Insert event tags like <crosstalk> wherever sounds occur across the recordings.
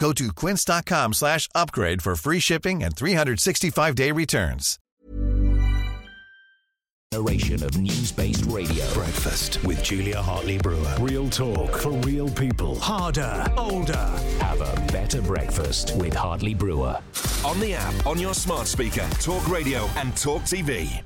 Go to quince.com slash upgrade for free shipping and 365-day returns. Narration of news-based radio. Breakfast with Julia Hartley Brewer. Real talk for real people. Harder, older. Have a better breakfast with Hartley Brewer. On the app, on your smart speaker, Talk Radio and Talk TV.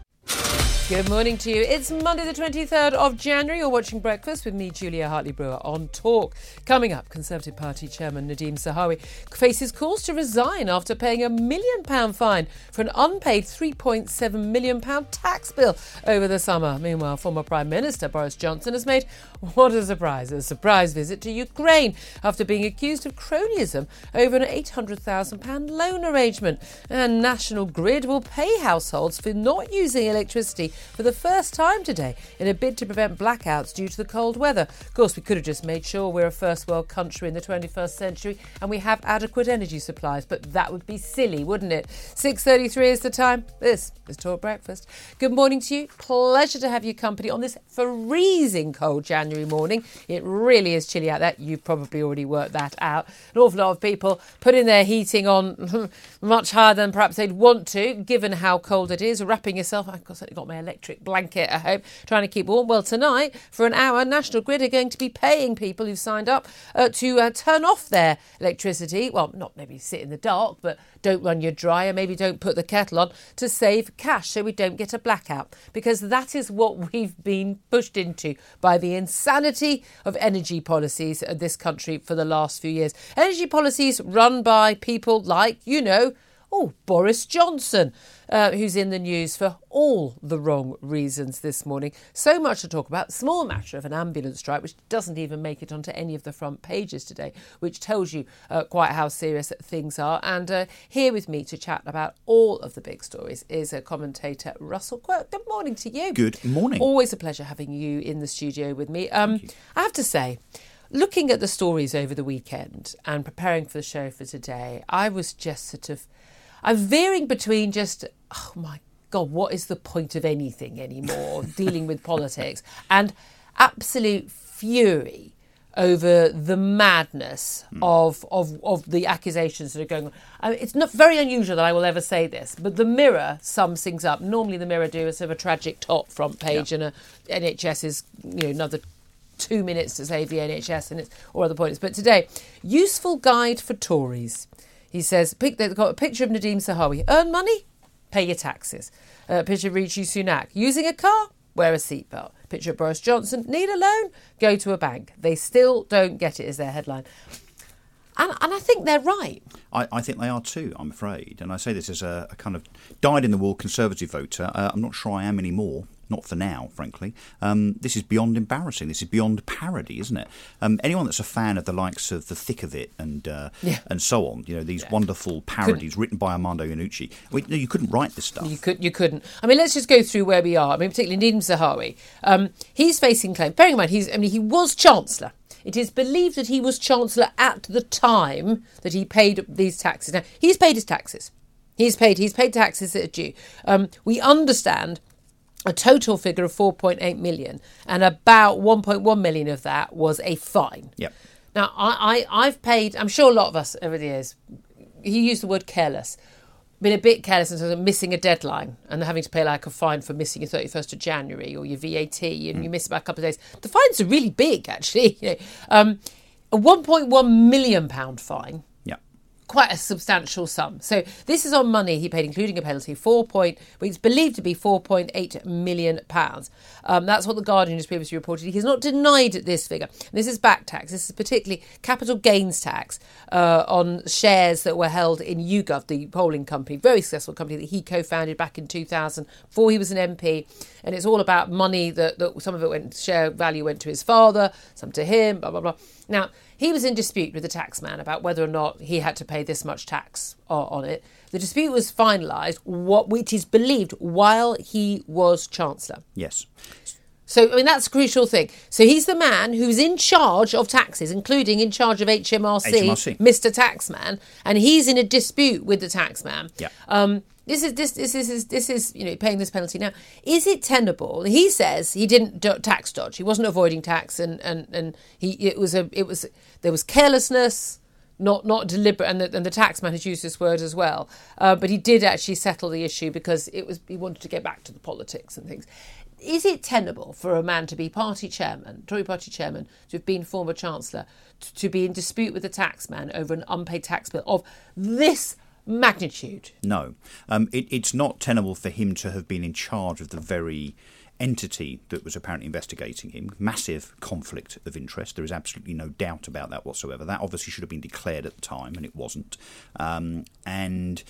Good morning to you. It's Monday, the 23rd of January. You're watching Breakfast with me, Julia Hartley Brewer, on Talk. Coming up, Conservative Party Chairman Nadeem Zahawi faces calls to resign after paying a million pound fine for an unpaid £3.7 million tax bill over the summer. Meanwhile, former Prime Minister Boris Johnson has made what a surprise a surprise visit to Ukraine after being accused of cronyism over an £800,000 loan arrangement. And National Grid will pay households for not using electricity for the first time today in a bid to prevent blackouts due to the cold weather. Of course, we could have just made sure we're a first world country in the 21st century and we have adequate energy supplies, but that would be silly, wouldn't it? 6:33 is the time. This is Talk Breakfast. Good morning to you. Pleasure to have your company on this freezing cold January morning. It really is chilly out there. You've probably already worked that out. An awful lot of people putting their heating on <laughs> much higher than perhaps they'd want to, given how cold it is. Wrapping yourself. I've got my electric blanket at home, trying to keep warm. Well, tonight, for an hour, National Grid are going to be paying people who've signed up uh, to uh, turn off their electricity. Well, not maybe sit in the dark, but don't run your dryer, maybe don't put the kettle on to save cash so we don't get a blackout. Because that is what <laughs> we've been pushed into by the insanity of energy policies of this country for the last few years. Energy policies run by people like, you know, Oh, Boris Johnson, uh, who's in the news for all the wrong reasons this morning. So much to talk about. Small matter of an ambulance strike, which doesn't even make it onto any of the front pages today, which tells you uh, quite how serious things are. And uh, here with me to chat about all of the big stories is a commentator, Russell Quirk. Good morning to you. Good morning. Always a pleasure having you in the studio with me. Um, I have to say, looking at the stories over the weekend and preparing for the show for today, I was just sort of I'm veering between just, oh my God, what is the point of anything anymore <laughs> dealing with politics and absolute fury over the madness mm. of, of, of the accusations that are going on. I mean, it's not very unusual that I will ever say this, but the Mirror sums things up. Normally, the Mirror do a sort of a tragic top front page yeah. and a NHS is you know another two minutes to save the NHS and it's or other points. But today, useful guide for Tories. He says, pick, they've got a picture of Nadeem Zahawi. Earn money, pay your taxes. A picture of Rishi Sunak. Using a car, wear a seatbelt. Picture of Boris Johnson. Need a loan? Go to a bank. They still don't get it as their headline. And, and I think they're right. I, I, think they are too, I'm afraid. And I say this as a, a kind of dyed in the wool conservative voter. Uh, I'm not sure I am anymore. Not for now, frankly. Um, this is beyond embarrassing. This is beyond parody, isn't it? Um, anyone that's a fan of the likes of The Thick of It and uh, yeah. and so on, you know, these yeah. wonderful parodies couldn't. written by Armando Iannucci. I mean, no, you couldn't write this stuff. You could, you couldn't. I mean, let's just go through where we are. I mean, particularly Nadeem Zahawi. Um, he's facing claim. Bearing in mind, he's. I mean, he was chancellor. It is believed that he was chancellor at the time that he paid these taxes. Now, he's paid his taxes. He's paid. He's paid taxes that are due. Um, we understand a total figure of 4.8 million, and about 1.1 million of that was a fine. Yep. Now, I, I, I've paid, I'm sure a lot of us over the years, he used the word careless, been a bit careless in terms of missing a deadline and having to pay like a fine for missing your 31st of January or your VAT and mm. you miss about a couple of days. The fines are really big, actually. <laughs> um, a 1.1 million pound fine. Quite a substantial sum. So this is on money he paid, including a penalty, four point, well, it's believed to be 4.8 million pounds. Um, that's what the Guardian has previously reported. He has not denied this figure. This is back tax. This is particularly capital gains tax uh, on shares that were held in YouGov, the polling company, very successful company that he co-founded back in 2000 before he was an MP. And it's all about money that, that some of it went, share value went to his father, some to him, blah, blah, blah. Now, he was in dispute with the taxman about whether or not he had to pay this much tax on it. The dispute was finalised, what which is believed while he was chancellor. Yes. So, I mean, that's a crucial thing. So, he's the man who's in charge of taxes, including in charge of HMRC, HMRC. Mr. Taxman, and he's in a dispute with the taxman. Yeah. Um, this is this this is this is you know paying this penalty now. Is it tenable? He says he didn't do tax dodge. He wasn't avoiding tax, and and and he it was a it was there was carelessness, not not deliberate, and the, and the taxman has used this word as well. Uh, but he did actually settle the issue because it was he wanted to get back to the politics and things. Is it tenable for a man to be party chairman, Tory party chairman, to have been former chancellor, to, to be in dispute with the taxman over an unpaid tax bill of this magnitude? No. Um, it, it's not tenable for him to have been in charge of the very entity that was apparently investigating him. Massive conflict of interest. There is absolutely no doubt about that whatsoever. That obviously should have been declared at the time, and it wasn't. Um, and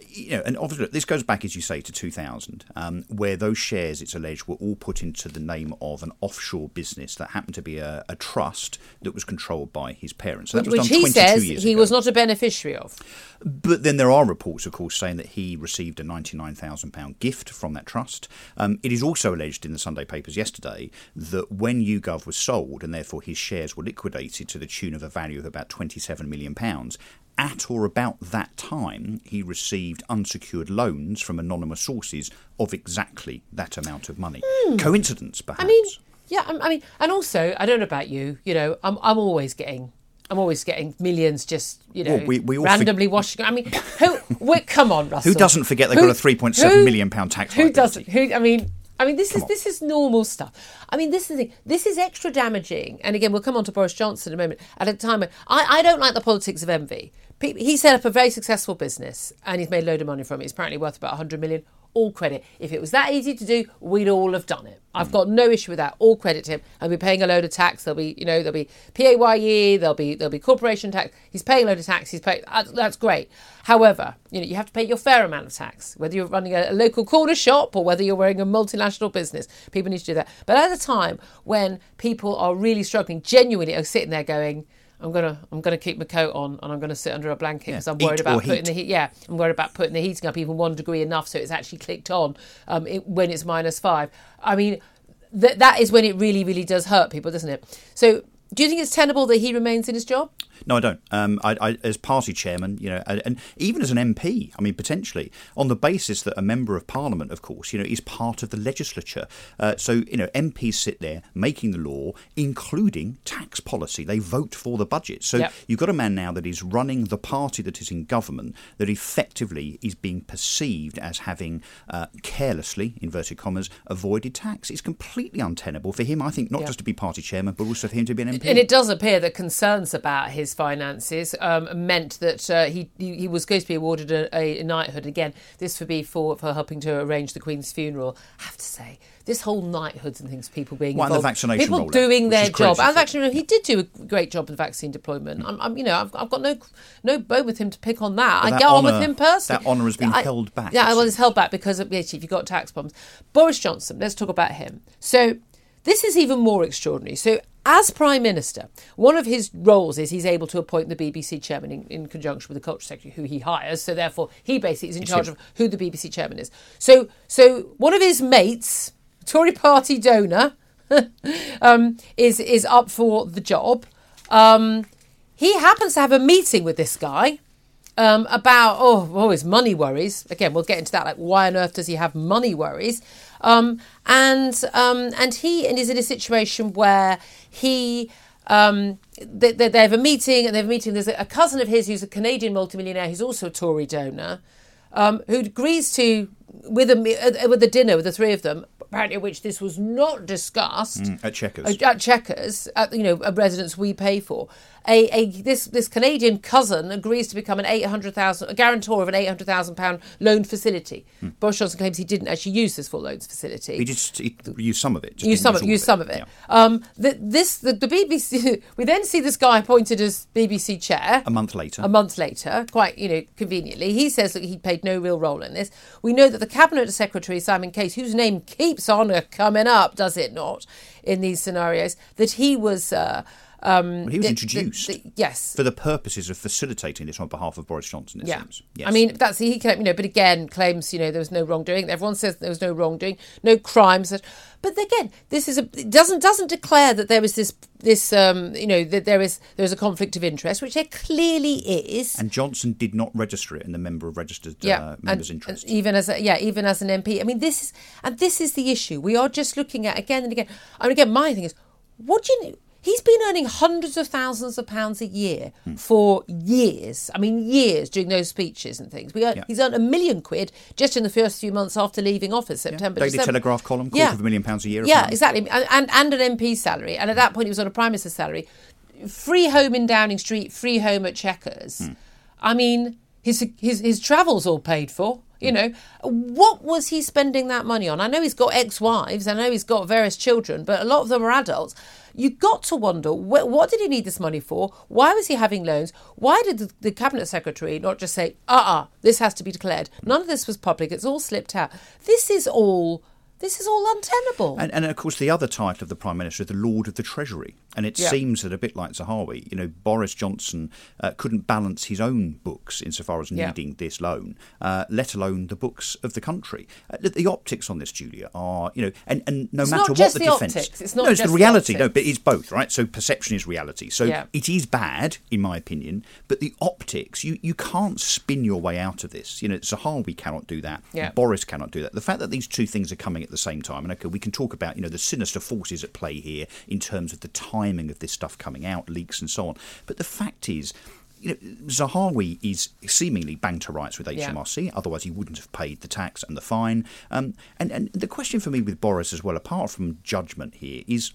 you know, and obviously this goes back, as you say, to 2000, um, where those shares, it's alleged, were all put into the name of an offshore business that happened to be a, a trust that was controlled by his parents. So that was Which done he 22 says he ago. was not a beneficiary of. But then there are reports, of course, saying that he received a £99,000 gift from that trust. Um, it is also alleged in the Sunday papers yesterday that when YouGov was sold and therefore his shares were liquidated to the tune of a value of about £27 million, at or about that time, he received unsecured loans from anonymous sources of exactly that amount of money. Hmm. Coincidence, perhaps? I mean, yeah, I mean, and also, I don't know about you, you know, I'm, I'm always getting. I'm always getting millions just, you know, Well, we- we randomly washing. I mean, who? we, come on, <laughs> Russell. Who doesn't forget they've got a 3.7 who- million pound tax Who doesn't? Who? I mean, I mean, this is this is normal stuff. I mean, this is the thing. This is extra damaging. And again, we'll come on to Boris Johnson in a moment. At a time when I, I don't like the politics of envy. He set up a very successful business and he's made a load of money from it. He's apparently worth about 100 million. All credit. If it was that easy to do, we'd all have done it. I've got no issue with that. All credit to him. I'll be paying a load of tax. There'll be, you know, there'll be PAYE, there'll be there'll be corporation tax. He's paying a load of tax. He's paying. That's, great. However, you know, you have to pay your fair amount of tax, whether you're running a, a local corner shop or whether you're running a multinational business. People need to do that. But at a time when people are really struggling, genuinely are sitting there going. I'm gonna I'm gonna keep my coat on and I'm gonna sit under a blanket because I'm worried or about putting heat. the heat. Yeah, I'm worried about putting the heating up even one degree enough so it's actually clicked on um, it, when it's minus five. I mean, th- that is when it really really does hurt people, doesn't it? So, do you think it's tenable that he remains in his job? No, I don't. Um, I, I, as party chairman, you know, and, and even as an MP, I mean, potentially on the basis that a member of Parliament, of course, you know, is part of the legislature. Uh, so you know, MPs sit there making the law, including tax policy. They vote for the budget. So Yep. you've got a man now that is running the party that is in government that effectively is being perceived as having uh, carelessly, inverted commas, avoided tax. It's completely untenable for him. I think not Yeah. just to be party chairman, but also for him to be an MP. And it does appear that concerns about his finances um, meant that uh, he he was going to be awarded a, a knighthood. Again, this would be for, for helping to arrange the Queen's funeral. I have to say, this whole knighthoods and things, people being Well, and the involved, vaccination people rollout, doing their job, and vaccination. He did do a great job with vaccine deployment. I'm, I'm you know, I've, I've got no no bone with him to pick on that. But I that get on with him personally. that honour has been I- held back, Yeah, well, it's held back because of yes, if you've got tax problems. Boris Johnson. Let's talk about him. So. This is even more extraordinary. So, as Prime Minister, one of his roles is he's able to appoint the BBC chairman in, in conjunction with the Culture Secretary, who he hires. So, therefore, he basically is in charge of who the BBC chairman is. So, so one of his mates, Tory Party donor, <laughs> um, is is up for the job. Um, he happens to have a meeting with this guy um, about oh, oh his money worries. Again, we'll get into that. Like, why on earth does he have money worries? Um, and um, and he is in a situation where he. Um, they, they, they have a meeting and they have a meeting. There's a, a cousin of his who's a Canadian multimillionaire who's also a Tory donor, um, who agrees to with a uh, with a dinner with the three of them. Apparently, which this was not discussed at Chequers. uh, at Chequers, at you know a residence we pay for. a, a this this Canadian cousin agrees to become an eight hundred thousand a guarantor of an eight hundred thousand pound loan facility. Boris Johnson claims he didn't actually use this full loans facility. He just he used some of it. just use some of all use some of it. Yeah. Um, the, this the, the BBC. <laughs> We then see this guy appointed as BBC chair A month later. a month later, quite you know conveniently, he says that he played no real role in this. We know that the cabinet secretary Simon Case, whose name keeps on coming up, does it not, in these scenarios, that he was. Uh, um, Well, he was the- the- introduced. the- yes, for the purposes of facilitating this on behalf of Boris Johnson, it yeah. seems. Yes. I mean, that's he can, you know, but again, claims you know there was no wrongdoing. Everyone says there was no wrongdoing, no crimes. But again, this is a it doesn't doesn't declare that there is this this um you know that there is there is a conflict of interest, which there clearly is. and Johnson did not register it in the member of registered yeah, uh, members' and interest. even as a, yeah, even as an MP. I mean, this is and this is the issue. We are just looking at again and again. I mean, again, my thing is, what do you? He's been earning hundreds of thousands of pounds a year Hmm. for years. I mean, years doing those speeches and things. Earn, Yeah. He's earned a million quid just in the first few months after leaving office, September. Daily December. Telegraph column, quarter of a million pounds a year Yeah, exactly, and, and and an MP salary. And at that point, he was on a prime minister's salary. Free home in Downing Street, free home at Chequers. Hmm. I mean, his his his travels all paid for. You know, what was he spending that money on? I know he's got ex-wives. I know he's got various children, but a lot of them are adults. You got to wonder wh- what did he need this money for? Why was he having loans? Why did the, the cabinet secretary not just say, "Uh-uh, this has to be declared"? None of this was public. It's all slipped out. This is all. This is all untenable. And, and of course, the other title of the Prime Minister is the Lord of the Treasury. And it Yeah. seems that a bit like Zahawi, you know, Boris Johnson uh, couldn't balance his own books insofar as Yeah. needing this loan, uh, let alone the books of the country. Uh, the, the optics on this, Julia, are, you know, and, and no It's matter what the, the defence. optics, it's not no, it's just the the reality. no, but it's both, right? So perception is reality. So Yeah. it is bad, in my opinion, but the optics, you, you can't spin your way out of this. You know, Zahawi cannot do that. Boris cannot do that. The fact that these two things are coming at the same time, and okay, we can talk about you know the sinister forces at play here in terms of the timing of this stuff coming out, leaks and so on. But the fact is. You know, Zahawi is seemingly bang to rights with Yeah. HMRC, otherwise he wouldn't have paid the tax and the fine. Um, and, and the question for me with Boris as well, apart from judgment here, is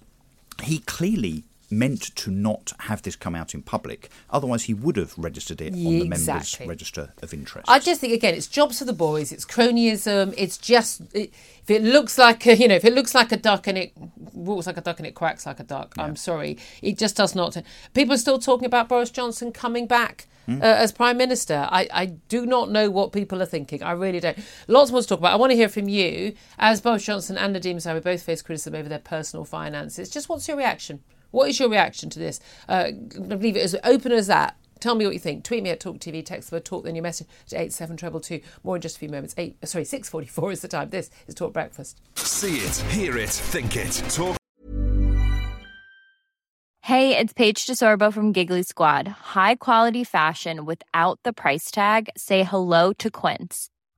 he clearly meant to not have this come out in public. Otherwise, he would have registered it on the members' register of interest. I just think again, it's jobs for the boys. It's cronyism. It's just it, if it looks like a, you know if it looks like a duck and it walks like a duck and it quacks like a duck. I'm sorry, it just does not. People are still talking about Boris Johnson coming back. Hmm. Uh, as prime minister, I, I do not know what people are thinking. I really don't. Lots more to talk about. I want to hear from you, as Boris Johnson and Nadeem Zahawi both face criticism over their personal finances. Just what's your reaction? What is your reaction to this? Uh, leave it as open as that. Tell me what you think. Tweet me at Talk TV, text the talk, then your message to 87222. More in just a few moments. Eight, sorry, 644 is the time. This is Talk Breakfast. See it, hear it, think it. Talk Hey, it's Paige DeSorbo from Giggly Squad. High quality fashion without the price tag. Say hello to Quince.